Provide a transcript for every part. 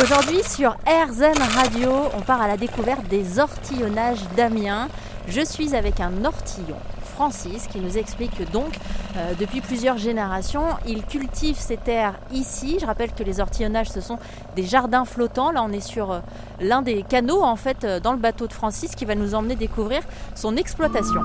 Aujourd'hui sur RZN Radio, on part à la découverte des ortillonnages d'Amiens. Je suis avec un ortillon, Francis, qui nous explique que donc euh, depuis plusieurs générations, il cultive ses terres ici. Je rappelle que les ortillonnages, ce sont des jardins flottants. Là, on est sur euh, l'un des canaux en fait euh, dans le bateau de Francis qui va nous emmener découvrir son exploitation.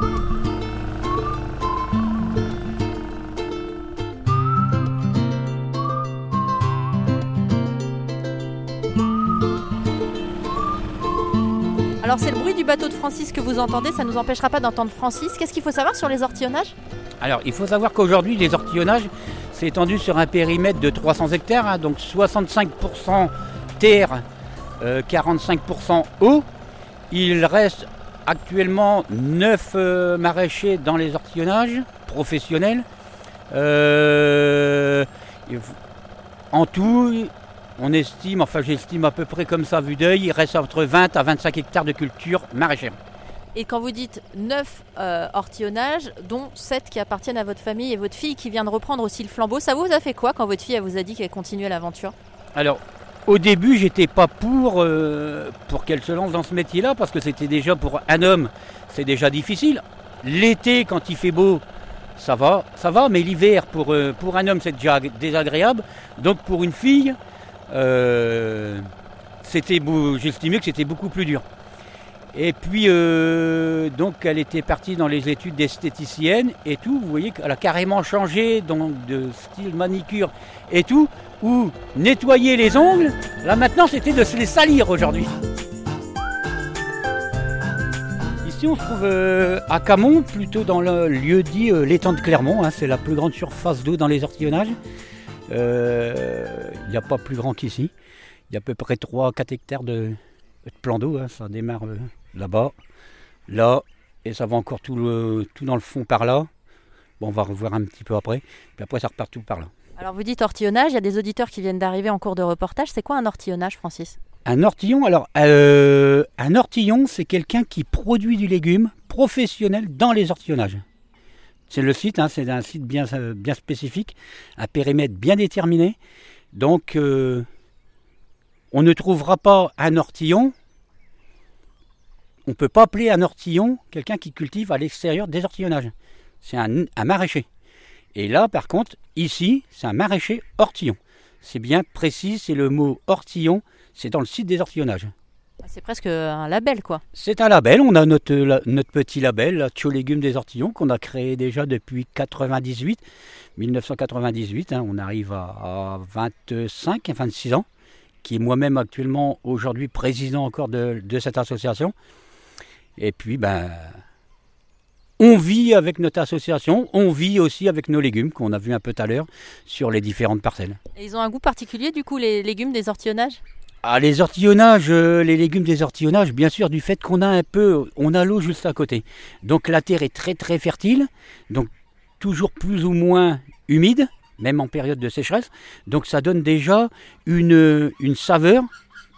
Alors c'est le bruit du bateau de Francis que vous entendez, ça ne nous empêchera pas d'entendre Francis. Qu'est-ce qu'il faut savoir sur les ortillonnages? Alors, il faut savoir qu'aujourd'hui, les ortillonnages, c'est étendu sur un périmètre de 300 hectares, hein, donc 65% terre, euh, 45% eau. Il reste actuellement 9 euh, maraîchers dans les ortillonnages professionnels. Euh, en tout, on estime, enfin j'estime à peu près comme ça vu d'œil, il reste entre 20 à 25 hectares de culture maraîchère. Et quand vous dites 9 ortillonnages, dont 7 qui appartiennent à votre famille et votre fille qui vient de reprendre aussi le flambeau, ça vous a fait quoi quand votre fille elle vous a dit qu'elle continuait l'aventure? Alors, au début, j'étais pas pour, euh, pour qu'elle se lance dans ce métier-là, parce que c'était déjà pour un homme, c'est déjà difficile. L'été, quand il fait beau, ça va, ça va, mais l'hiver, pour, euh, pour un homme, c'est déjà ag- désagréable. Donc, pour une fille, euh, c'était beau- j'estimais que c'était beaucoup plus dur. Et puis, euh, donc, elle était partie dans les études d'esthéticienne et tout. Vous voyez qu'elle a carrément changé donc, de style manicure et tout ou nettoyer les ongles. Là maintenant, c'était de se les salir aujourd'hui. Ici, on se trouve euh, à Camon, plutôt dans le lieu dit euh, l'étang de Clermont. hein. c'est la plus grande surface d'eau dans les ortillonnages. Euh, Il n'y a pas plus grand qu'ici. Il y a à peu près 3-4 hectares de, de plan d'eau. hein. Ça démarre euh, là-bas, là, et ça va encore tout, le- tout dans le fond par là. Bon, on va revoir un petit peu après. Puis après, ça repart tout par là. Alors vous dites ortillonnage, il y a des auditeurs qui viennent d'arriver en cours de reportage. C'est quoi un ortillonnage, Francis? Un ortillon, alors euh, un ortillon, c'est quelqu'un qui produit du légume professionnel dans les ortillonnages. C'est le site, hein, c'est un site bien, euh, spécifique, un périmètre bien déterminé. Donc, euh, on ne trouvera pas un ortillon. On ne peut pas appeler un ortillon quelqu'un qui cultive à l'extérieur des ortillonnages. C'est un, un maraîcher. Et là, par contre, ici, c'est un maraîcher ortillon. C'est bien précis, c'est le mot ortillon c'est dans le site des ortillonnages. C'est presque un label, quoi. C'est un label, on a notre, la- notre petit label, la Tio Légumes des Ortillons, qu'on a créé déjà depuis 98, 1998. hein, on arrive à, à 25, 26 ans, qui est moi-même actuellement aujourd'hui président encore de, de cette association. Et puis, ben, on vit avec notre association, on vit aussi avec nos légumes qu'on a vu un peu tout à l'heure sur les différentes parcelles. Et ils ont un goût particulier, du coup, les légumes des ortillonnages Ah, les ortillonnages, euh, les légumes des ortillonnages, bien sûr, du fait qu'on a un peu, on a l'eau juste à côté. Donc la terre est très très fertile, donc toujours plus ou moins humide, même en période de sécheresse. Donc ça donne déjà une, saveur,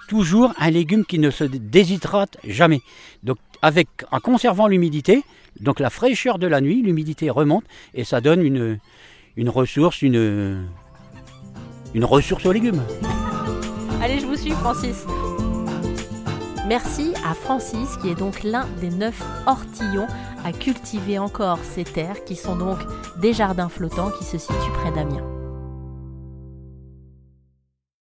toujours un légume qui ne se déshydrate jamais. Donc avec, en conservant l'humidité, donc la fraîcheur de la nuit, l'humidité remonte et ça donne une, ressource, une ressource aux légumes. Allez, je vous suis, Francis. Merci à Francis, qui est donc l'un des neuf ortillons à cultiver encore ces terres, qui sont donc des jardins flottants qui se situent près d'Amiens.